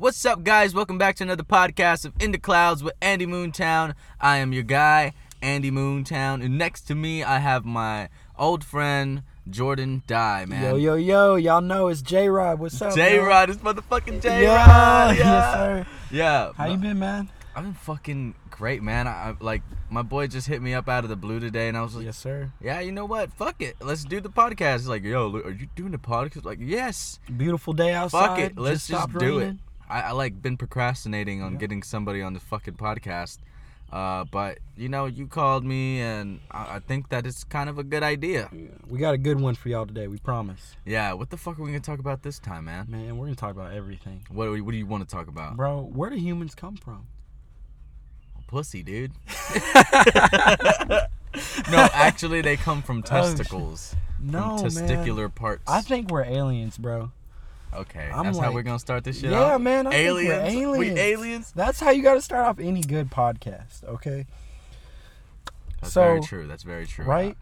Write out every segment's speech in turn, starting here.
What's up, guys? Welcome back to another podcast of In the Clouds with Andy Moontown. I am your guy, Andy Moontown, and next to me I have my old friend Jordan Dye, man. Yo, yo, yo, y'all know it's J Rod. What's up? J? Rod is motherfucking J Yeah, Rod. Yeah, yes, sir. Yeah. How you been, man? I've been fucking great, man. I, I like my boy just hit me up out of the blue today, and I was like, Yes, sir. "Yeah, you know what? Fuck it, let's do the podcast." He's like, "Yo, are you doing the podcast?" Like, yes. Beautiful day outside. Fuck it, let's just, stopped do it. I, I like been procrastinating on Yeah. getting somebody on the fucking podcast, uh, but you know, you called me, and I, I think that it's kind of a good idea. Yeah, We got a good one for y'all today. We promise. Yeah, what the fuck are we gonna talk about this time, man? Man, we're gonna talk about everything. What do what do you want to talk about? Bro, where do humans come from? Pussy, dude. no, actually, they come from Oh, testicles, No, from testicular man. parts. I think we're aliens, bro. Okay, I'm that's how like- we're gonna start this shit Yeah, off? man, I think we're aliens. We aliens. aliens. That's how you got to start off any good podcast, okay? That's So- very true. That's very true. Right?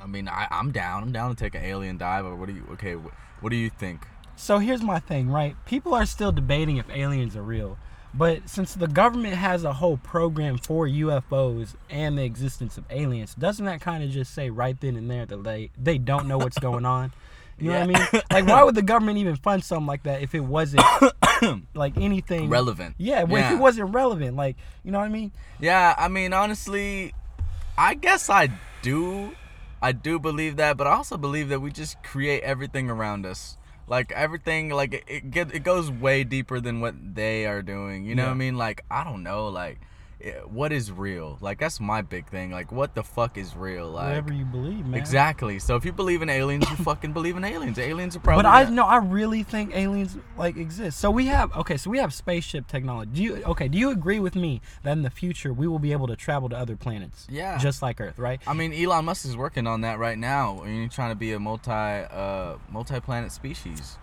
I mean, I, I'm down. I'm down to take an alien dive. But what do you? Okay, wh- what do you think? So here's my thing, right? People are still debating if aliens are real. But since the government has a whole program for UFOs and the existence of aliens, doesn't that kind of just say right then and there that they, they don't know what's going on? You know what I mean? Like, why would the government even fund something like that if it wasn't like anything Relevant. Yeah, well, if it wasn't relevant, like, you know what I mean? Yeah, I mean, honestly, I guess I do. I do believe that, but I also believe that we just create everything around us. Like everything, like it it, get, it goes way deeper than what they are doing. You know what I mean? Like I don't know, like what is real? Like that's my big thing. Like what the fuck is real? Like Whatever you believe, man. exactly. So if you believe in aliens, you fucking believe in aliens. Aliens are probably. But I not- no, I really think aliens like exist. So we have okay, so we have spaceship technology. Do you okay? Do you agree with me that in the future we will be able to travel to other planets? Yeah. just like Earth, right? I mean, Elon Musk is working on that right now. and He's trying to be a multi uh multi-planet species.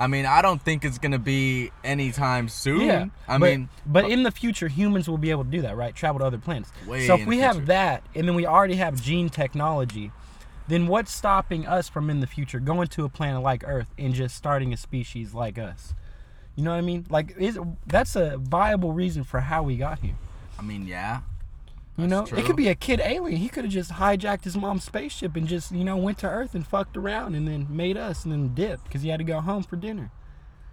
I mean, I don't think it's gonna be anytime soon. Yeah, I but, mean, but uh, in the future, humans will be able to do that, right? Travel to other planets. Way so if we have that, and then we already have gene technology, then what's stopping us from in the future going to a planet like Earth and just starting a species like us? You know what I mean? Like, is that's a viable reason for how we got here. I mean, yeah. You know, it could be a kid alien. He could have just hijacked his mom's spaceship and just, you know, went to Earth and fucked around and then made us and then dipped because he had to go home for dinner.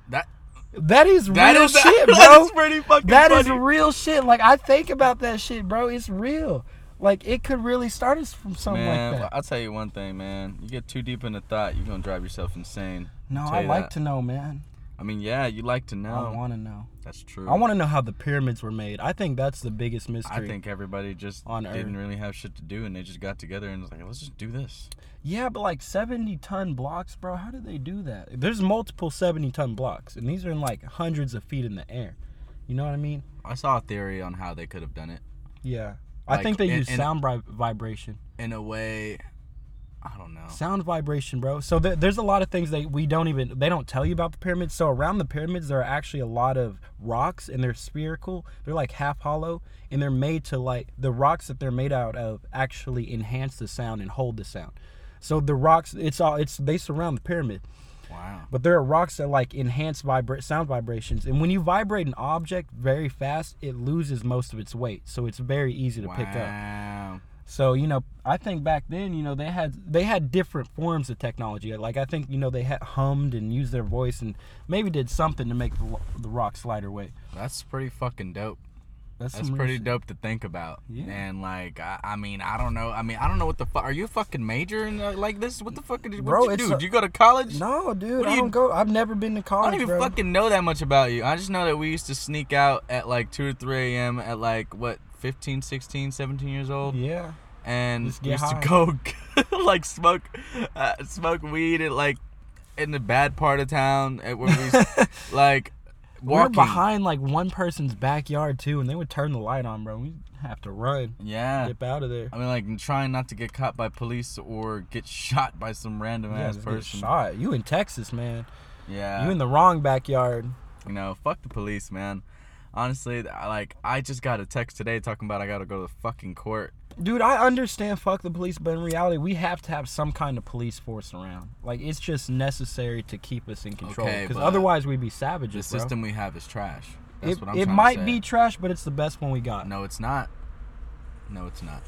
That That is that real is shit, that bro. is pretty fucking That is funny. real shit. Like I think about that shit, bro. It's real. Like it could really start us from something man, like that. I'll tell you one thing, man. You get too deep into thought, you're gonna drive yourself insane. No, I like that. to know, man. I mean, yeah, you like to know. I want to know. That's true. I want to know how the pyramids were made. I think that's the biggest mystery. I think everybody just on didn't Earth. really have shit to do, and they just got together and was like, let's just do this. Yeah, but like 70 ton blocks, bro. How did they do that? There's multiple 70 ton blocks, and these are in like hundreds of feet in the air. You know what I mean? I saw a theory on how they could have done it. Yeah. I Like, think they in- use in- sound vi- vibration. in a way i don't know Sound vibration, bro. So there, there's a lot of things that we don't even they don't tell you about the pyramids. So around the pyramids there are actually a lot of rocks and they're spherical. They're like half hollow and they're made to like the rocks that they're made out of actually enhance the sound and hold the sound. So the rocks it's all it's they surround the pyramid. wow But there are rocks that like enhance vibra- sound vibrations. And when you vibrate an object very fast, it loses most of its weight. So it's very easy to pick up. So you know, I think back then, you know, they had they had different forms of technology. Like I think you know they had hummed and used their voice and maybe did something to make the, the rocks lighter weight. that's pretty fucking dope That's, that's pretty shit. dope to think about Yeah. and like I, I mean i don't know i mean i don't know what the fuck are you a fucking major in uh, like this what the fuck did you, Bro, you do a- did you go to college No, dude, What do I you- don't go. I've never been to college. I don't even bro. fucking know that much about you. I just know that we used to sneak out at like 2 or 3 a.m. at like, what, 15, 16, 17 years old? Yeah, and we used high. to go like smoke uh, smoke weed at like in the bad part of town at where we like we were walking behind like one person's backyard too, and they would turn the light on, bro. We have to run, yeah dip out of there. i mean like trying not to get caught by police or get shot by some random Yeah, ass person shot. You in Texas, man? yeah You in the wrong backyard. you know fuck the police man honestly, I- like I just got a text today talking about I gotta go to the fucking court. Dude, I understand fuck the police, but in reality, we have to have some kind of police force around. Like it's just necessary to keep us in control. Okay, Because but otherwise, we'd be The savages, bro. system we have is trash. That's it what I'm it might be trash, but it's the best one we got. No, it's not. No, it's not.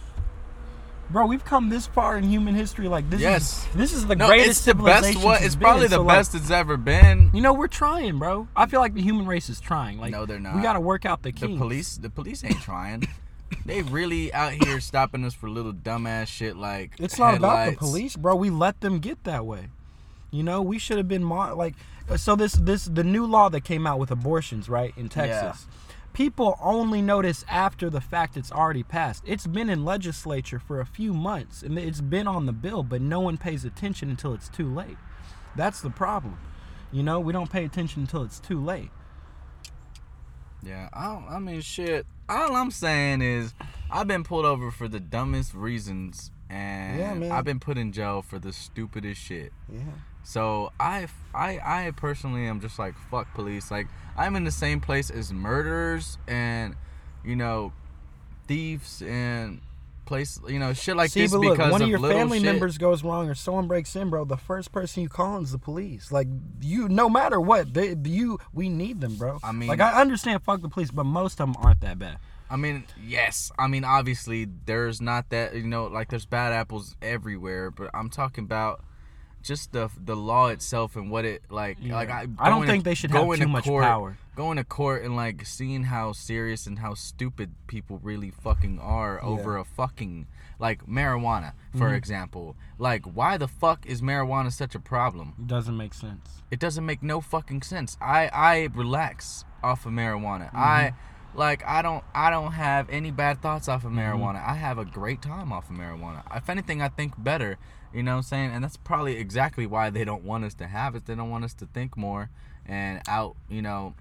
Bro, we've come this far in human history. Like this Yes. is this is the No, greatest it's the best since It's probably been, the so, like, best it's ever been. You know, we're trying, bro. I feel like the human race is trying. Like No, they're not. We got to work out the The police, the police ain't trying. they really out here stopping us for little dumbass shit like. It's not about the police, bro. We let them get that way. You know, we should have been mo- like uh, so this this the new law that came out with abortions, right, in Texas. People only notice after the fact it's already passed. It's been in legislature for a few months and it's been on the bill, but no one pays attention until it's too late. That's the problem. You know, we don't pay attention until it's too late. Yeah, I, I mean, shit. All I'm saying is, I've been pulled over for the dumbest reasons, and Yeah. I've been put in jail for the stupidest shit. Yeah. So I, I, I personally am just like fuck police. Like I'm in the same place as murderers and, you know, thieves and place, you know, shit like See, this but look, because one of your family shit. members goes wrong or someone breaks in, bro. The first person you call is the police. Like you, no matter what, they, you, we need them, bro. I mean- like I understand, fuck the police, but most of them aren't that bad. I mean, yes. I mean, obviously, there's not that you know, like there's bad apples everywhere. But I'm talking about just the the law itself and what it like. Yeah. Like I, I don't think to- they should have going too much court, power. Going to court and like seeing how serious and how stupid people really fucking are over a fucking like marijuana, for Mhm. example. Like, why the fuck is marijuana such a problem? It doesn't make sense. It doesn't make no fucking sense. I I relax off of marijuana. I like I don't I don't have any bad thoughts off of marijuana. I have a great time off of marijuana. If anything, I think better. You know what I'm saying? And that's probably exactly why they don't want us to have it. They don't want us to think more and out, you know,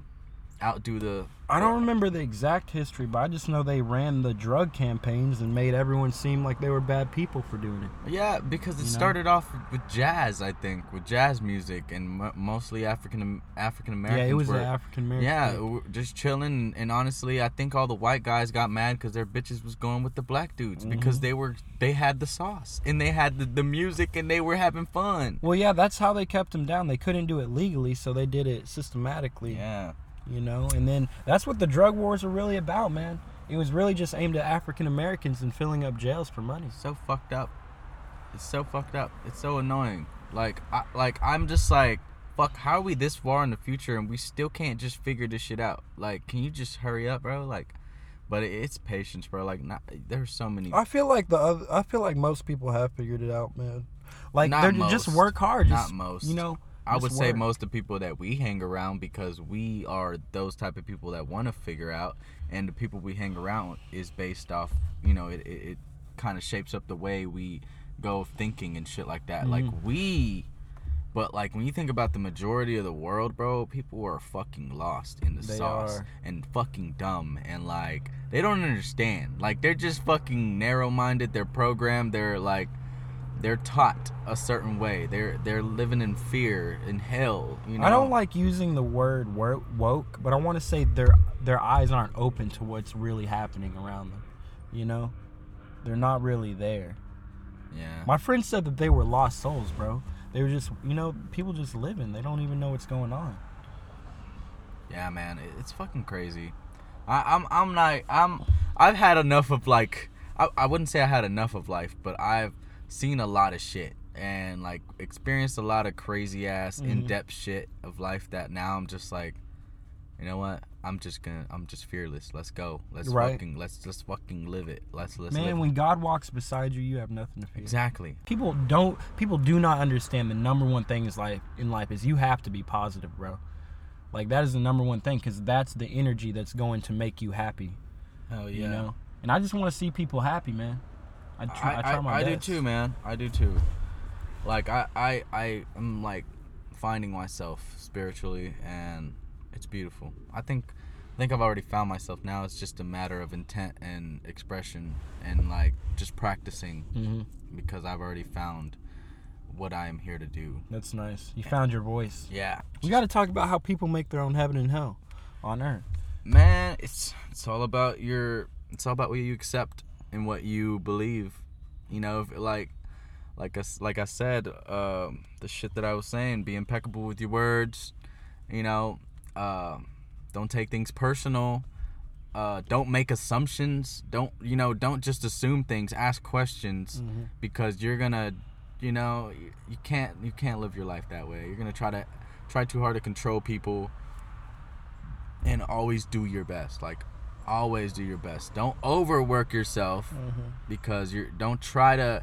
outdo the I don't remember the exact history, but I just know they ran the drug campaigns and made everyone seem like they were bad people for doing it. Yeah, because it You know? started off with jazz, I think, with jazz music and m- mostly African African Americans. yeah, it was African American. Yeah, just chilling, and honestly, I think all the white guys got mad because their bitches was going with the black dudes because Mhm. they were they had the sauce and they had the, the music and they were having fun. Well, yeah, that's how they kept them down. They couldn't do it legally, so they did it systematically. Yeah, you know and then that's what the drug wars are really about man it was really just aimed at african americans and filling up jails for money so fucked up. It's so fucked up. It's so annoying. Like, I, like I'm just like, fuck. How are we this far in the future and we still can't just figure this shit out? Like, can you just hurry up, bro? Like, but it's patience, bro. Like, not there's so many. i feel like the other, i feel like most people have figured it out man like Not they're just work hard just Not most. you know I would say most of the people that we hang around because we are those type of people that want to figure out, and the people we hang around is based off, you know, it, it, it kind of shapes up the way we go thinking and shit like that. Like Mhm. we, but like when you think about the majority of the world, bro, people are fucking lost in the They sauce are. and fucking dumb and like they don't understand. Like they're just fucking narrow-minded. They're programmed. They're like they're taught a certain way. They're they're living in fear in hell. You know. i don't like using the word woke but i want to say their their eyes aren't open to what's really happening around them you know they're not really there Yeah. my friend said that they were lost souls bro they were just you know people just living they don't even know what's going on Yeah, man. It's fucking crazy. I, I'm I'm not I'm I've had enough of like I, I wouldn't say I had enough of life, but I've seen a lot of shit and like experienced a lot of crazy ass Mhm. in depth shit of life that now I'm just like, you know what? I'm just gonna I'm just fearless. Let's go. Let's Right. fucking let's just fucking live it. Let's let's Man, when it. God walks beside you, you have nothing to fear. Exactly. People don't. People do not understand the number one thing is life in life is you have to be positive, bro. Like that is the number one thing because that's the energy that's going to make you happy. Hell yeah. You know. And I just want to see people happy, man. I try. I, I, try my I do best. too, man. I do too. Like I, I, I am like finding myself spiritually, and it's beautiful. I think, I think I've already found myself now. It's just a matter of intent and expression, and like just practicing hmm because I've already found what I am here to do. That's nice. You found your voice. Yeah, We got to talk about how people make their own heaven and hell on earth. Man, it's it's all about your it's all about what you accept and what you believe. You know, if, like like I, like I said, um, the shit that I was saying, be impeccable with your words. You know, uh, don't take things personal. Uh, don't make assumptions. Don't you know? Don't just assume things. Ask questions Mm-hmm. because you're gonna, you know, you, you can't you can't live your life that way. You're gonna try to try too hard to control people and always do your best. Like always do your best. Don't overwork yourself mm-hmm. because you're don't try to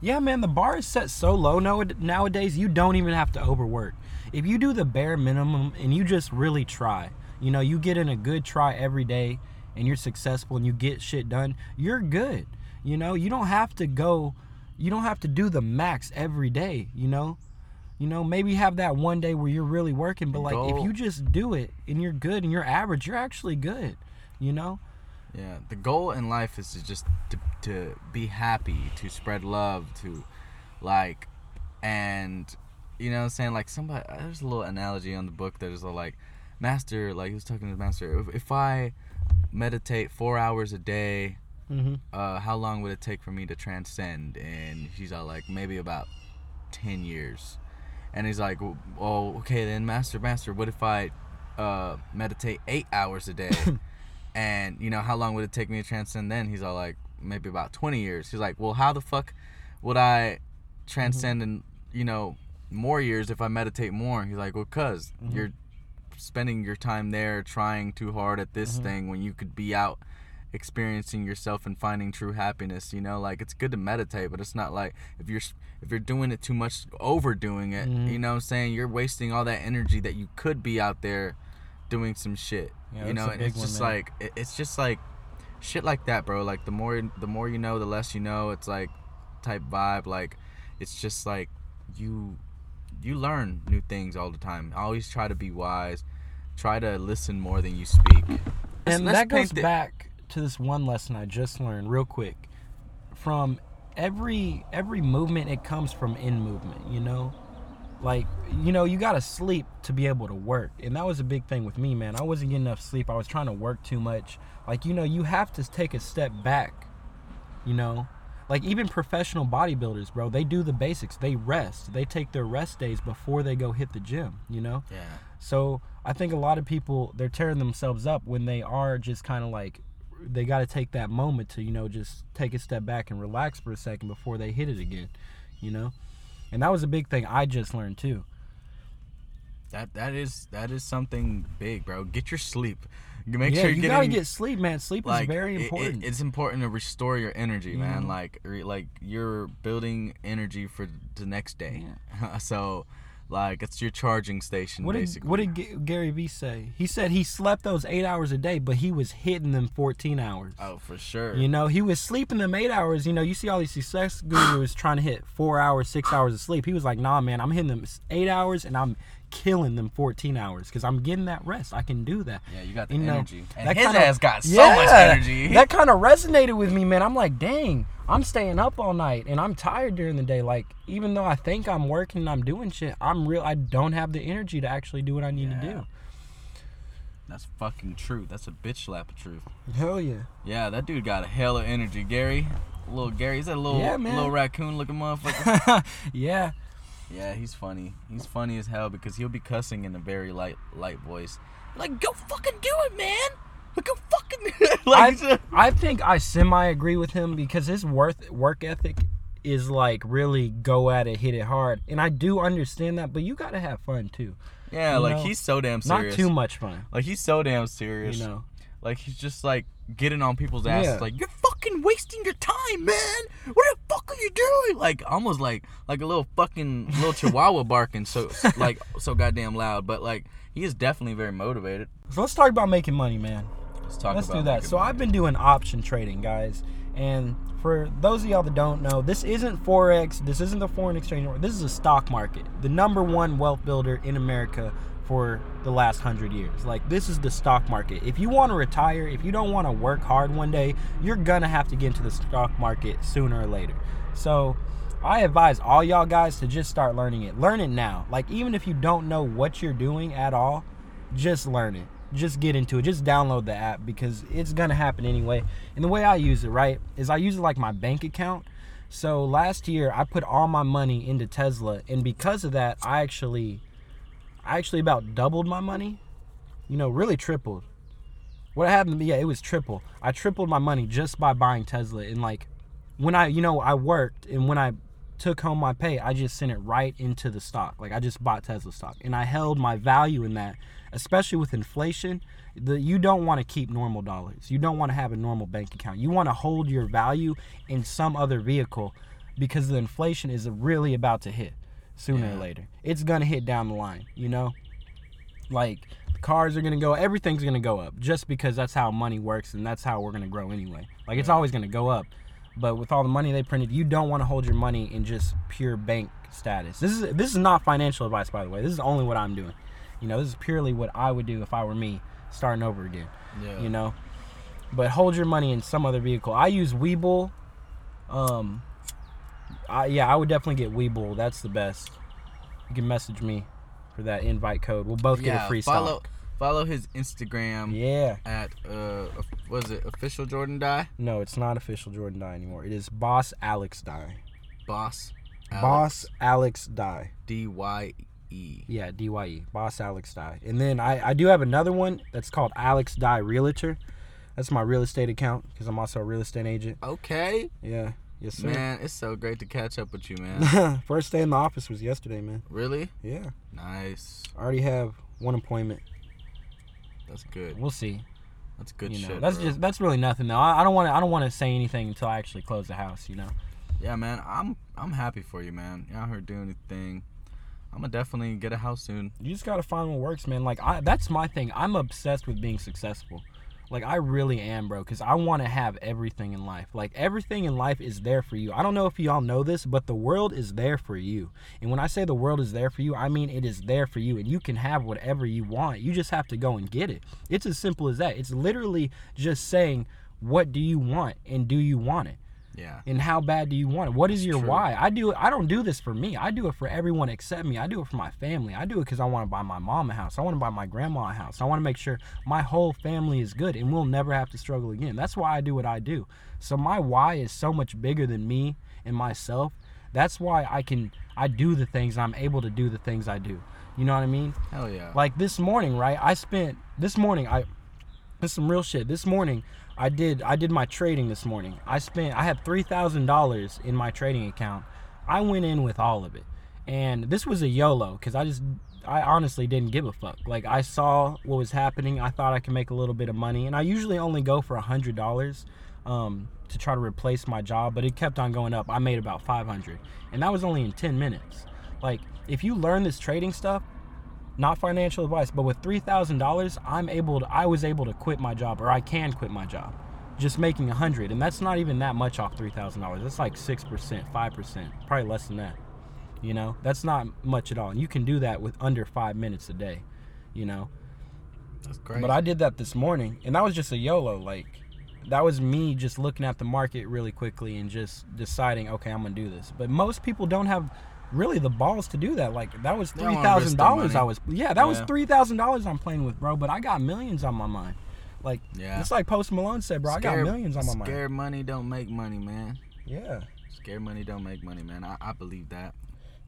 Yeah, man, the bar is set so low now- nowadays, you don't even have to overwork. If you do the bare minimum and you just really try, you know, you get in a good try every day and you're successful and you get shit done, you're good. You know, you don't have to go, you don't have to do the max every day, you know? You know, maybe have that one day where you're really working, but like if you just do it and you're good and you're average, you're actually good, you know? Yeah, the goal in life is to just to, to be happy, to spread love, to like, and you know what I'm saying? Like somebody, there's a little analogy on the book that is like, master, like he was talking to his master. If, if I meditate four hours a day, Mm-hmm. uh, how long would it take for me to transcend? And he's all like, maybe about ten years. And he's like, oh, okay, then master, master, what if I uh, meditate eight hours a day? and you know, how long would it take me to transcend then? He's all like, maybe about 20 years. He's like, well, how the fuck would I transcend mm-hmm. in, you know, more years if I meditate more? He's like, well, because mm-hmm. you're spending your time there trying too hard at this mm-hmm. thing when you could be out experiencing yourself and finding true happiness you know like it's good to meditate but it's not like if you're if you're doing it too much overdoing it you know what i'm saying you're wasting all that energy that you could be out there doing some shit Yeah, you know and it's just like it- it's just like shit like that bro. Like the more the more you know the less you know it's like type vibe. Like it's just like you you learn new things all the time. Always try to be wise try to listen more than you speak. And Let's that goes paint the- back to this one lesson I just learned real quick. From every every movement it comes from in movement, you know? Like, you know, you gotta sleep to be able to work. And that was a big thing with me, man. I wasn't getting enough sleep. I was trying to work too much. Like, you know, you have to take a step back, you know? Like even professional bodybuilders, bro, they do the basics. They rest. They take their rest days before they go hit the gym, you know? yeah So I think a lot of people they're tearing themselves up when they are just kind of like they got to take that moment to you know just take a step back and relax for a second before they hit it again, you know. And that was a big thing I just learned too. That that is that is something big, bro. Get your sleep. Make yeah, sure you you're gotta get sleep, man. Sleep like is very it- it- important. it's important to restore your energy, man. Mhm. Like re, like you're building energy for the next day. so like it's your charging station what did what did G- Gary Vee say? He said he slept those eight hours a day, but he was hitting them fourteen hours. oh, for sure. You know, he was sleeping them eight hours. You know, you see all these success gurus trying to hit four hours, six hours of sleep. He was like, nah, man, I'm hitting them eight hours and I'm killing them 14 hours because I'm getting that rest. I can do that. yeah, you got the You know, energy. And that his kinda- ass got so much energy. That kind of resonated with me, man. I'm like, dang, I'm staying up all night and I'm tired during the day. Like, even though I think I'm working and I'm doing shit, I'm real. I don't have the energy to actually do what I need to do. That's fucking true. That's a bitch slap of truth. Hell yeah. Yeah, that dude got a hell of energy, Gary. Little Gary, is that a little Yeah, man. little raccoon looking motherfucker? yeah. Yeah, he's funny. He's funny as hell because he'll be cussing in a very light light voice. Like, go fucking do it, man. Like, go fucking like. I, I think I semi agree with him because his worth work ethic is like really go at it, hit it hard, and I do understand that. But you gotta have fun too, yeah, you like know, he's so damn serious. not too much fun. Like he's so damn serious. You know, Like he's just like getting on people's asses. Yeah. Like you're fucking wasting your time, man. What the fuck are you doing? Like almost like like a little fucking little chihuahua barking so like so goddamn loud. But like he is definitely very motivated. so let's talk about making money, man. Let's talk Let's about do that. So money. I've been doing option trading, guys, and for those of y'all that don't know, this isn't forex. This isn't the foreign exchange. This is a stock market, the number one wealth builder in America for the last hundred years. Like this is the stock market. If you want to retire, if you don't want to work hard one day, you're gonna have to get into the stock market sooner or later. So. I advise all y'all guys to just start learning it. Learn it now. Like even if you don't know what you're doing at all, just learn it. just get into it. Just download the app because it's gonna happen anyway. And the way I use it, right, is I use it like my bank account. So last year I put all my money into Tesla, and because of that, I actually, I actually about doubled my money. You know, really tripled. What happened to me? Yeah, it was triple. I tripled my money just by buying Tesla, and like, when I, you know, I worked, and when I took home my pay, I just sent it right into the stock. Like I just bought Tesla stock, and I held my value in that. Especially with inflation, the you don't want to keep normal dollars. You don't want to have a normal bank account. You want to hold your value in some other vehicle because the inflation is really about to hit sooner Yeah. or later. It's gonna hit down the line. You know, like cars are gonna go everything's gonna go up just because that's how money works and that's how we're gonna grow anyway like it's always gonna go up but with all the money they printed you don't want to hold your money in just pure bank status this is this is not financial advice by the way this is only what i'm doing you know this is purely what i would do if i were me starting over again Yeah. you know but hold your money in some other vehicle i use Webull. um I, yeah i would definitely get webull that's the best. You can message me for that invite code. We'll both get a free follow stock. follow his Instagram yeah. at uh was it official Jordan Dye no it's not official jordan dye anymore. It is boss alex dye boss boss alex dye D Y E. Yeah dye boss alex dye and then i i do have another one that's called alex dye realtor. That's my real estate account because i'm also a real estate agent. Okay. Yeah yes sir man it's so great to catch up with you man First day in the office was yesterday, man. really Yeah. nice I already have one appointment. that's good We'll see. that's good you know, shit that's bro. just that's really nothing though. I, I don't want to I don't want to say anything until I actually close the house. You know. yeah man I'm I'm happy for you man you out here doing your thing I'm gonna definitely get a house soon You just gotta find what works, man. Like I, that's my thing. I'm obsessed with being successful. Like I really am, bro. Cause I want to have everything in life. Like everything in life is there for you. I don't know if y'all know this, but the world is there for you. And when I say the world is there for you, I mean it is there for you, and you can have whatever you want. You just have to go and get it. It's as simple as that. It's literally just saying, what do you want, and do you want it? Yeah. And how bad do you want it? What is your True. why? I do i don't do this for me. I do it for everyone except me. I do it for my family. I do it because i want to buy my mom a house. I want to buy my grandma a house. I want to make sure my whole family is good and we'll never have to struggle again. That's why i do what i do. So my why is so much bigger than me and myself. That's why i can i do the things i'm able to do the things i do. You know what i mean? Hell yeah. Like this morning, right? I spent this morning. I this is some real shit. This morning, I did I did my trading this morning. I spent I had three thousand dollars in my trading account. I went in with all of it, and this was a YOLO because I just I honestly didn't give a fuck. Like I saw what was happening. I thought I could make a little bit of money, and I usually only go for a hundred dollars. Um, to try to replace my job, but it kept on going up. I made about 500, and that was only in 10 minutes. Like, if you learn this trading stuff, not financial advice, but with three thousand dollars, I'm able to I was able to quit my job, or I can quit my job, just making a hundred, and that's not even that much off three thousand dollars. That's like six percent, five percent, probably less than that. You know, that's not much at all, and you can do that with under five minutes a day. You know, that's great but I did that this morning, and that was just a YOLO. Like, that was me just looking at the market really quickly and just deciding, okay, I'm gonna do this. But most people don't have really the balls to do that. Like, that was three thousand dollars. I was, yeah, that was three thousand dollars I'm playing with, bro. But I got millions on my mind. Like, Yeah. it's like Post Malone said, bro. I got millions on my mind. Scared money don't make money, man. Yeah. Scared money don't make money, man. I, I believe that.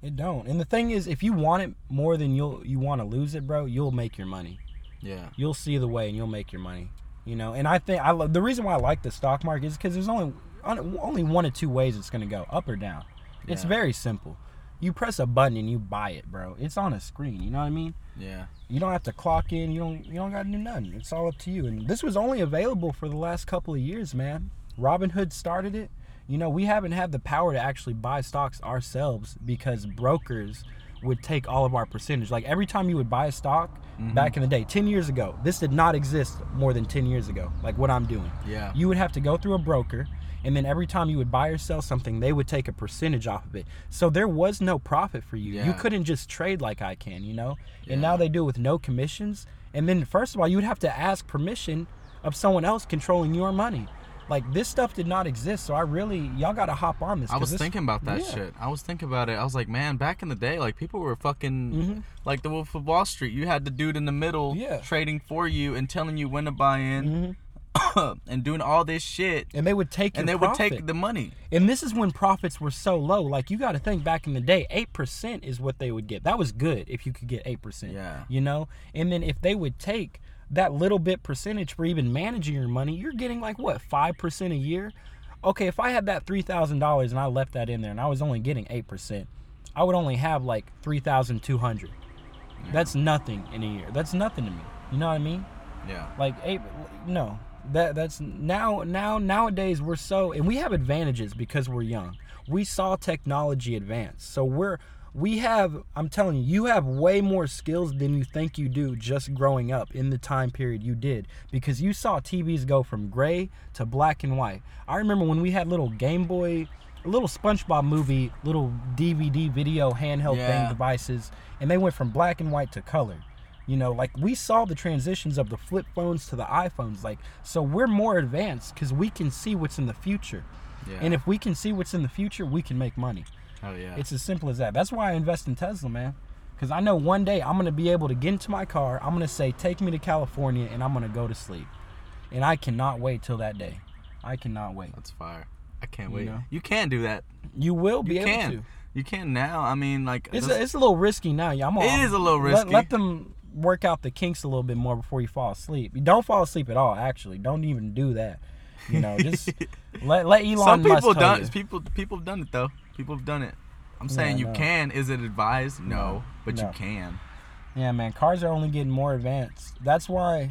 It don't. And the thing is, if you want it more than you'll you want to lose it, bro, you'll make your money. Yeah. you'll see the way and you'll make your money you know and i think i love the reason why i like the stock market is because there's only only one or two ways it's going to go up or down it's Yeah. very simple you press a button and you buy it bro. It's on a screen you know what i mean? Yeah. you don't have to clock in you don't you don't got to do nothing. It's all up to you. And this was only available for the last couple of years man. Robinhood started it. You know we haven't had the power to actually buy stocks ourselves because brokers would take all of our percentage. Like every time you would buy a stock Mm-hmm. back in the day 10 years ago this did not exist more than 10 years ago like what i'm doing. Yeah. you would have to go through a broker and then every time you would buy or sell something they would take a percentage off of it so there was no profit for you you couldn't just trade like i can you know and now they do it with no commissions and then first of all you would have to ask permission of someone else controlling your money Like this stuff did not exist, so I really y'all got to hop on this. I was this- thinking about that yeah. shit. I was thinking about it. I was like, man, back in the day, like people were fucking Mhm. like the Wolf of Wall Street. You had the dude in the middle Yeah. trading for you and telling you when to buy in Mhm. and doing all this shit. And they would take And they would take the money. And this is when profits were so low. Like you got to think back in the day, eight percent is what they would get. That was good if you could get eight percent. Yeah. You know, and then if they would take that little bit percentage for even managing your money, you're getting like what five percent a year. Okay, if I had that three thousand dollars and I left that in there and I was only getting eight percent, I would only have like three thousand two hundred. That's nothing in a year. That's nothing to me. You know what I mean? Yeah. like eight no that that's now now nowadays we're so and we have advantages because we're young. We saw technology advance. So we're we have i'm telling you you have way more skills than you think you do just growing up in the time period you did. Because you saw tvs go from gray to black and white. I remember when we had little game boy little spongebob movie little dvd video handheld Yeah. thing devices and they went from black and white to color you know, like we saw the transitions of the flip phones to the iPhones. Like, so we're more advanced because we can see what's in the future. Yeah. And if we can see what's in the future, we can make money. Hell yeah. It's as simple as that. That's why I invest in Tesla, man. Because I know one day I'm going to be able to get into my car. I'm going to say, take me to California, and I'm going to go to sleep. And I cannot wait till that day. I cannot wait. That's fire. I can't You wait. know? You can do that. You will be You able can. to. You can now. I mean, like It's a, it's a little risky now. Yeah, I'm All, It is a little let- risky. Let, them work out the kinks a little bit more before you fall asleep. You don't fall asleep at all. Actually, don't even do that. You know, just let let Elon some Musk people done people people have done it though. People have done it. I'm Yeah, saying you no. can. Is it advised? No, No, but no. you can. Yeah, man, cars are only getting more advanced. That's why.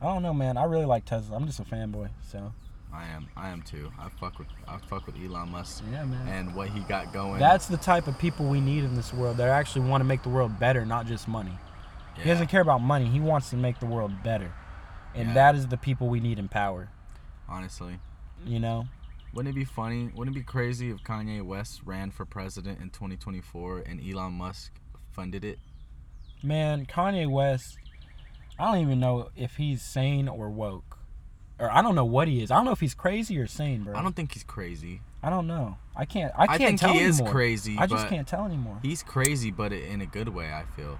I don't know, man. I really like Tesla. I'm just a fanboy. So I am. I am too. I fuck with. I fuck with Elon Musk yeah, man. and what he got going. That's the type of people we need in this world that actually want to make the world better, not just money. Yeah. He doesn't care about money. He wants to make the world better, and Yeah. that is the people we need in power. Honestly, You know. wouldn't it be funny? Wouldn't it be crazy if Kanye West ran for president in 2024 and Elon Musk funded it? Man, Kanye West, I don't even know if he's sane or woke. Or I don't know what he is. I don't know if he's crazy or sane, bro. I don't think he's crazy. I don't know. I can't I can't I think tell he is crazy, I just can't tell anymore. He's crazy, but in a good way. I feel.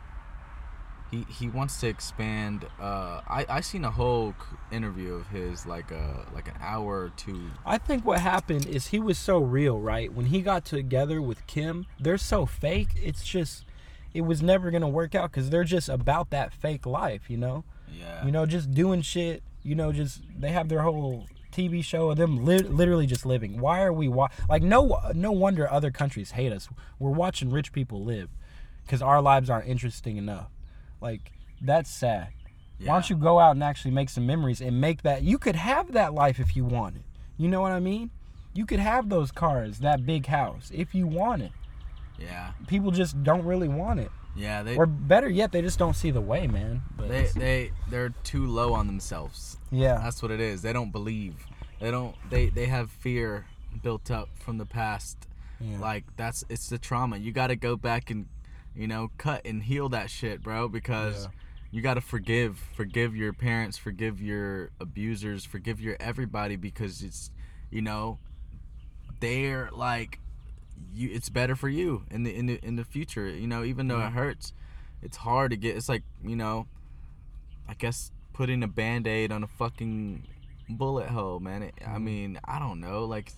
He he wants to expand. Uh, I I seen a whole interview of his, like a like an hour or two. I think what happened is he was so real, right? When he got together with Kim, they're so fake. It's just it was never going to work out cuz they're just about that fake life, you know? Yeah. You know, just doing shit, you know, just they have their whole TV show of them li- literally just living. Why are we wa- like no no wonder other countries hate us. We're watching rich people live cuz our lives aren't interesting enough. Like that's sad. Why don't you go out and actually make some memories and make that you could have that life if you wanted. You know what I mean? You could have those cars, that big house if you want it. Yeah. People just don't really want it. Yeah. They Or better yet, they just don't see the way, man. But they they they're too low on themselves. yeah. That's what it is. They don't believe. They don't. They they have fear built up from the past. Yeah. Like that's it's the trauma. You got to go back and you know cut and heal that shit, bro. Because Yeah. you got to forgive, forgive your parents, forgive your abusers, forgive your everybody because it's you know they're like you. It's better for you in the in the in the future. You know, even though it hurts, it's hard to get. It's like you know, I guess putting a band aid on a fucking bullet hole, man. It, I Mhm. mean, I don't know. Like,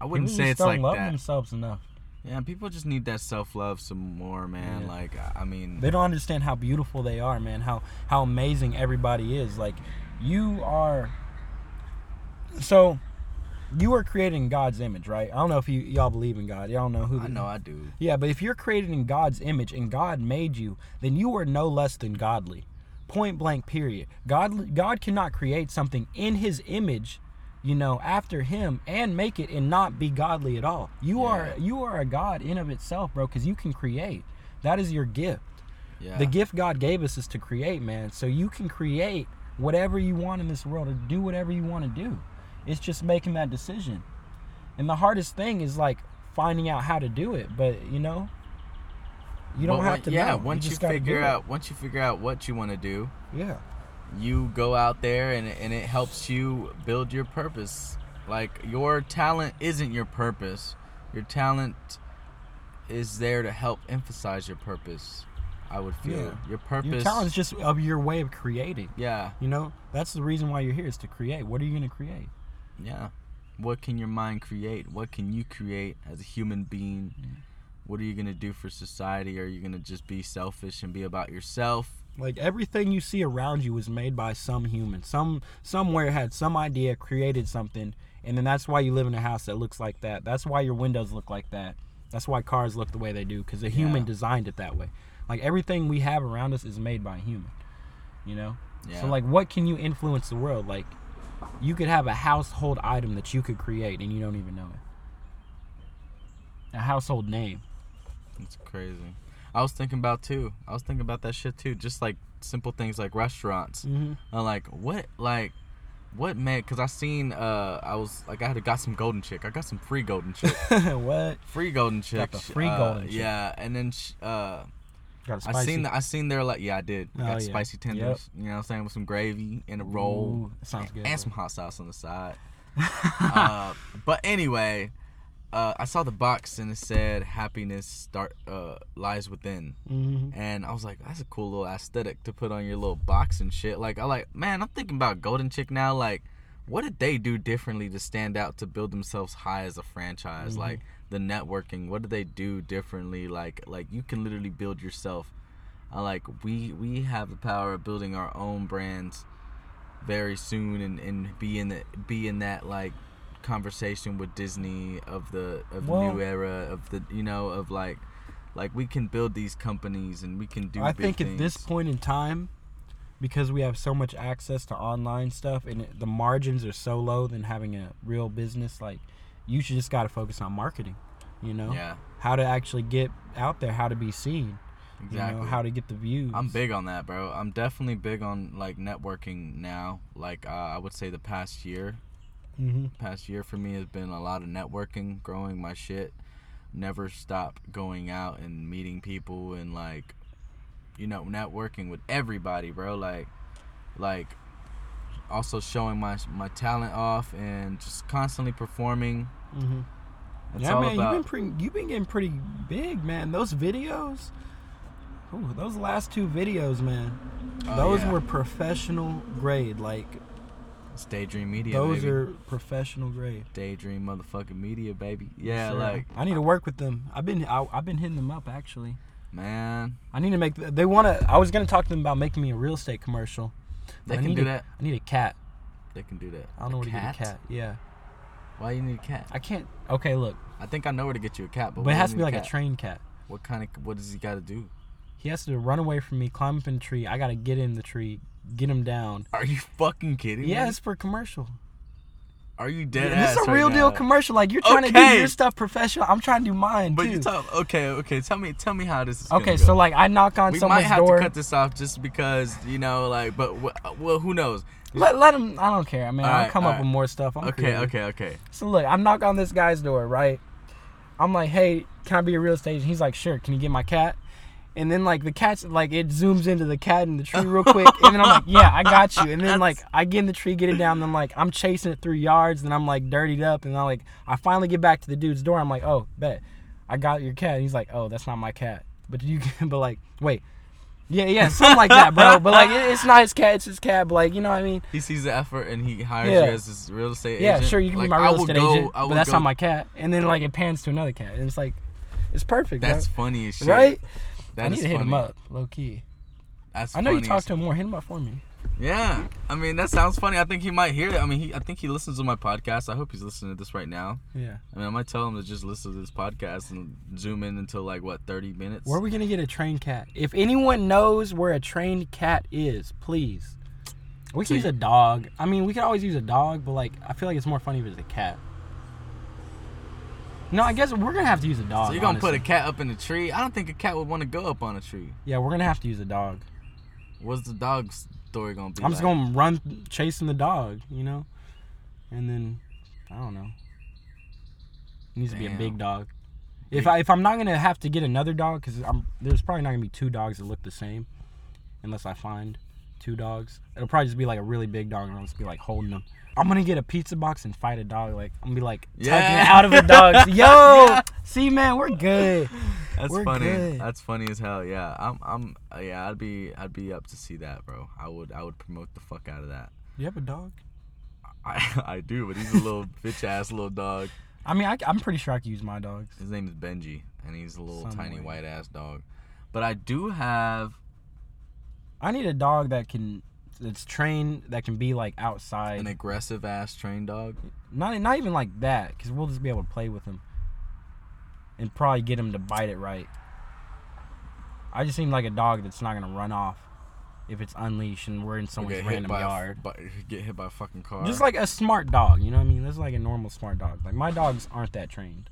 I wouldn't People say it's don't like love that. themselves enough. Yeah, people just need that self love some more, man. Yeah. Like, I- mean, They don't understand how beautiful they are, man. How how amazing everybody is. Like you are. So, you are created in God's image, right? I don't know if you y'all believe in God. Y'all know who. I know I do. Yeah, but if you're created in God's image and God made you, then you are no less than godly. Point blank. Period. God God cannot create something in His image, you know, after Him and make it and not be godly at all. You are you are a God in of itself, bro, because you can create. That is your gift. Yeah. The gift God gave us is to create, man. So you can create whatever you want in this world or do whatever you want to do. It's just making that decision. And the hardest thing is like finding out how to do it, but you know, you don't But have to Yeah, know. once you, gotta figure out once you figure out what you want to do, Yeah. You go out there and and it helps you build your purpose. Like your talent isn't your purpose. Your talent is there to help emphasize your purpose. I would feel Yeah. your purpose. Your talent is just of your way of creating. yeah, You know, that's the reason why you're here is to create. What are you gonna create? yeah. What can your mind create? What can you create as a human being? Mm. What are you gonna do for society? Are you gonna just be selfish and be about yourself? Like everything you see around you was made by some human. Some somewhere had some idea, created something, and then that's why you live in a house that looks like that. That's why your windows look like that. That's why cars look the way they do because a human Yeah. designed it that way. Like everything we have around us is made by a human. You know? Yeah. So like what can you influence the world? Like you could have a household item that you could create and you don't even know it. A household name. It's crazy. I was thinking about too. I was thinking about that shit too. Just like simple things like restaurants. Mm-hmm. I'm like, what, like, what man? Cause I seen, uh, I was like, I had got some golden chick. I got some free golden chick. what? free golden chick. the free uh, golden chick. Yeah, and then sh- uh, Got a I seen, I seen their like, yeah, I did. Oh, got yeah. spicy tenders. Yep. You know what I'm saying with some gravy and a roll. Ooh, sounds good. and some hot sauce on the side. uh, but anyway, uh, I saw the box and it said happiness start uh, lies within. hmm And I was like, that's a cool little aesthetic to put on your little box and shit. Like, I like, man, I'm thinking about Golden Chick now. Like, what did they do differently to stand out to build themselves high as a franchise? Mhm. Like the networking, what did they do differently? Like, like you can literally build yourself. I like we we have the power of building our own brands very soon and, and be in the be in that like conversation with Disney of the of the Well- new era of the you know of like like we can build these companies and we can do I think at this point in time, because we have so much access to online stuff and it, the margins are so low than having a real business, like you should just got to focus on marketing. You know, yeah how to actually get out there, how to be seen. exactly You know, how to get the views. I'm big on that bro I'm definitely big on like networking now like uh, I would say the past year hmm past year for me has been a lot of networking, growing my shit. Never stop going out and meeting people and like, you know, networking with everybody, bro. Like, like, also showing my my talent off and just constantly performing. hmm It's yeah, man, about. you've been pretty, you've been getting pretty big, man. Those videos, ooh, those last two videos, man, Oh, those yeah. were professional grade. Like It's Daydream Media, those baby. are professional grade. Daydream motherfucking media, baby. Yeah, Sure. like I need to work with them. I've been I, I've been hitting them up actually. man, I need to make. They want to. I was gonna talk to them about making me a real estate commercial. they can do a- that. I need a cat. They can do that. I don't know A where to get a cat. Yeah, Why you need a cat? I can't. Okay, look, I think I know where to get you a cat, but, but it has to be need like a trained cat. What kind of what does he got to do? He has to run away from me, climb up in the tree. I gotta get in the tree, get him down. Are you fucking kidding Yeah, me? it's for commercial. Are you dead this ass? is a right real deal now? commercial. Like you're trying to do your stuff professional. I'm trying to do mine But too. you tell okay, okay. Tell me, tell me how this is. okay, so go. like I knock on we might have door. to cut this off just because you know, like, but well, who knows? let, let him. I don't care. I mean, I'll come up alright. with more stuff. I'm Okay, creative. okay, okay. So look, I'm knock on this guy's door, right? I'm like, hey, can I be a real estate agent? He's like, sure. Can you get my cat? And then like the cat's like it zooms into the cat in the tree real quick, and then I'm like, yeah, I got you. And then like I get in the tree, get it down, and then like I'm chasing it through yards, and I'm like dirtied up, and I like I finally get back to the dude's door. I'm like, oh, bet, I got your cat. And he's like, oh, that's not my cat, but you, but like, wait, yeah, yeah, something like that, bro. But like it, it's not his cat, it's his cat. But like you know what I mean? He sees the effort and he hires Yeah. you as his real estate Yeah, agent. Yeah, sure, you can Like, be my real estate go- agent, but that's go- not my cat. And then like it pans to another cat, and it's like, it's perfect, That's bro. funny as shit. right? That I need to hit him up, low key. That's I know you funny talked to him more. Hit him up for me. Yeah, I mean that sounds funny. I think he might hear it. I mean, he, I think he listens to my podcast. I hope he's listening to this right now. Yeah. I mean, I might tell him to just listen to this podcast and zoom in until like what thirty minutes. Where are we gonna get a trained cat? If anyone knows where a trained cat is, please. We So can use you- a dog. I mean, we could always use a dog, but like, I feel like it's more funny if it's a cat. No, I guess we're gonna have to use a dog. So you're gonna put a cat up in a tree? I don't think a cat would want to go up on a tree. Yeah, we're gonna have to use a dog. What's the dog's story gonna be? I'm just like? gonna run chasing the dog, you know, and then I don't know. It needs to be a big dog. If I if I'm not gonna have to get another dog, because I'm there's probably not gonna be two dogs that look the same, unless I find two dogs. It'll probably just be like a really big dog, and I'll just be like holding them. I'm gonna get a pizza box and fight a dog. Like I'm gonna be like tugging Yeah. it out of a dog. Yo, see, man, we're good. That's We're funny. good. That's funny as hell. Yeah, I'm. I'm. uh, Yeah, I'd be. I'd be up to see that, bro. I would. I would promote the fuck out of that. You have a dog? I. I do, but he's a little bitch ass little dog. I mean, I, am pretty sure I could use my dogs. His name is Benji, and he's a little Some tiny way. white ass dog. But I do have. I need a dog that can that's trained that can be like outside. An aggressive ass trained dog. not not even like that, because we'll just be able to play with him and probably get him to bite it right. I just seem like a dog that's not gonna run off if it's unleashed and we're in someone's get random a yard. by- get hit by a fucking car. Just like a smart dog, you know what I mean? This is like a normal smart dog. Like my dogs aren't that trained.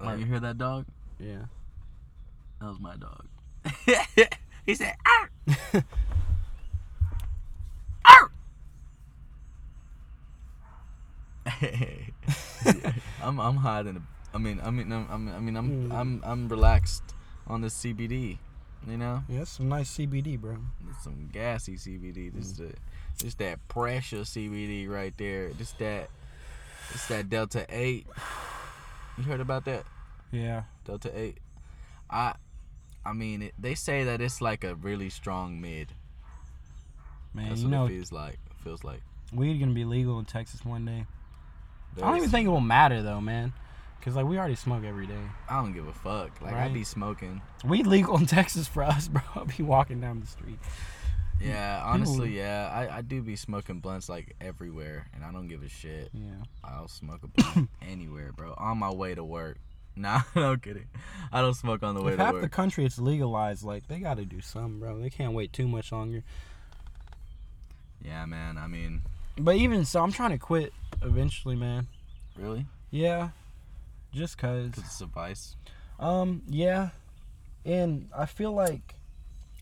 Uh, you hear that dog? Yeah. That was my dog. he said, "Arr!" I'm I'm hot in. A, I mean I mean I'm, I'm I mean I'm Mm. I'm I'm relaxed on the CBD. You know, Yeah, that's some nice CBD, bro. it's some gassy CBD. This Mm. the just that pressure CBD right there. Just that. It's that Delta Eight. You heard about that? Yeah. Delta Eight. I, I mean, it, they say that it's like a really strong mid. Man, That's you what know, it feels like. Feels like. weed gonna be legal in Texas one day. I don't even think it will matter though, man. Cause like we already smoke every day. I don't give a fuck. Like I Right. be smoking. Weed legal in Texas for us, bro. I'll be walking down the street. Yeah, honestly, yeah, I, I do be smoking blunts like everywhere, and I don't give a shit. Yeah. I'll smoke a blunt anywhere, bro. On my way to work. Nah, no kidding. I don't smoke on the way to work. If to half work. the country it's legalized, like they got to do something, bro. They can't wait too much longer. yeah, man. I mean, But even so, I'm trying to quit eventually, man. really? Yeah, just cause. Cause it's a vice. Um, yeah, and I feel like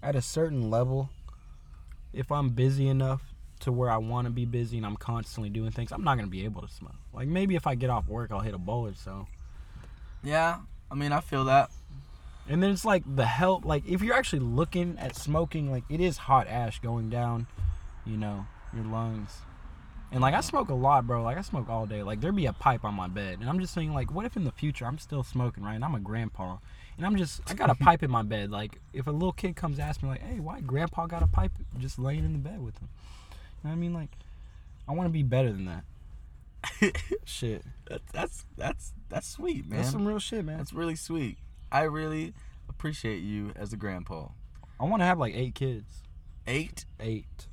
at a certain level, if I'm busy enough to where I want to be busy and I'm constantly doing things, I'm not gonna be able to smoke. Like maybe if I get off work, I'll hit a bowl or so. Yeah, I mean, I feel that. And then it's like the help, like if you're actually looking at smoking, like it is hot ash going down, you know, your lungs. And like I smoke a lot, bro. Like I smoke all day. Like there'd be a pipe on my bed, and I'm just saying, like, what if in the future I'm still smoking, right? And I'm a grandpa, and I'm just I got a pipe in my bed. Like if a little kid comes ask me, like, hey, why grandpa got a pipe just laying in the bed with him? You know what I mean? Like I want to be better than that. Shit, That's that's that's that's sweet, man. that's some real shit, man. That's really sweet. I really appreciate you as a grandpa. I want to have like eight kids. Eight Eight.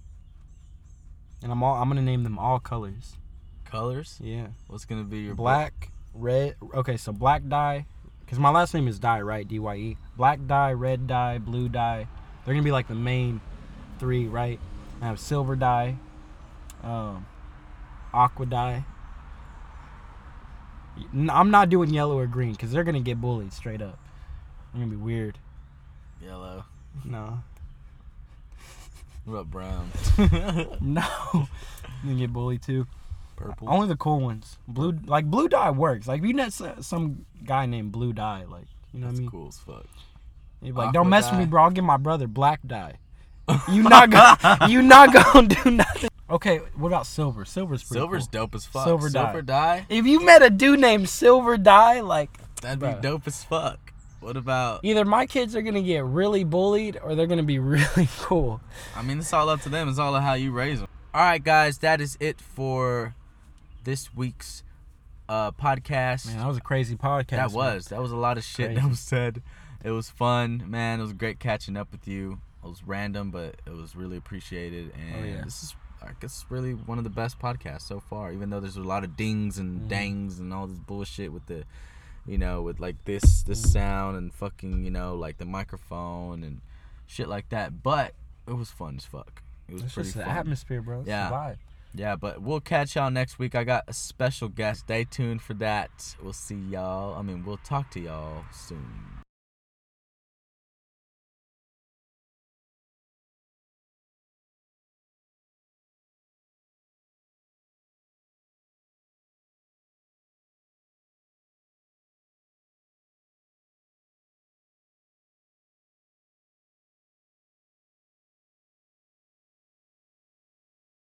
And I'm all I'm gonna name them all colors. colors. Yeah. What's gonna be your Black, red. Okay, so black dye, because my last name is Dye, right? D Y E. Black dye, red dye, blue dye. They're gonna be like the main three, right? I have silver dye, um, aqua dye. I'm not doing yellow or green because they're gonna get bullied straight up. They're gonna be weird. Yellow. No, What about brown? no, they're gonna get bullied too. Purple. Only the cool ones. Blue, like blue dye works. Like if you met some guy named Blue Dye, like you know what I mean. cool as fuck. He'd be like, Aqua don't mess with me, bro. I'll give my brother black dye. You not gonna, you not gonna do nothing. Okay, what about silver? Silver's pretty Silver's cool. dope as fuck. Silver dye. Silver dye. If you met a dude named Silver Dye, like That'd be dope as fuck. What about? either my kids are gonna get really bullied or they're gonna be really cool. I mean, it's all up to them. It's all how you raise them. All right, guys, that is it for this week's uh podcast. Man, that was a crazy podcast. that man. was that was a lot of shit that was said. It was fun, man. It was great catching up with you. It was random, but it was really appreciated. And Oh, yeah. this is, I guess, really one of the best podcasts so far. Even though there's a lot of dings and Mhm. dangs and all this bullshit with the, you know, with like this this sound and fucking, you know, like the microphone and shit like that. But it was fun as fuck. It was It's pretty just the atmosphere, bro. It's Yeah. vibe. Yeah, but we'll catch y'all next week. I got a special guest. Stay tuned for that. We'll see y'all. I mean, we'll talk to y'all soon.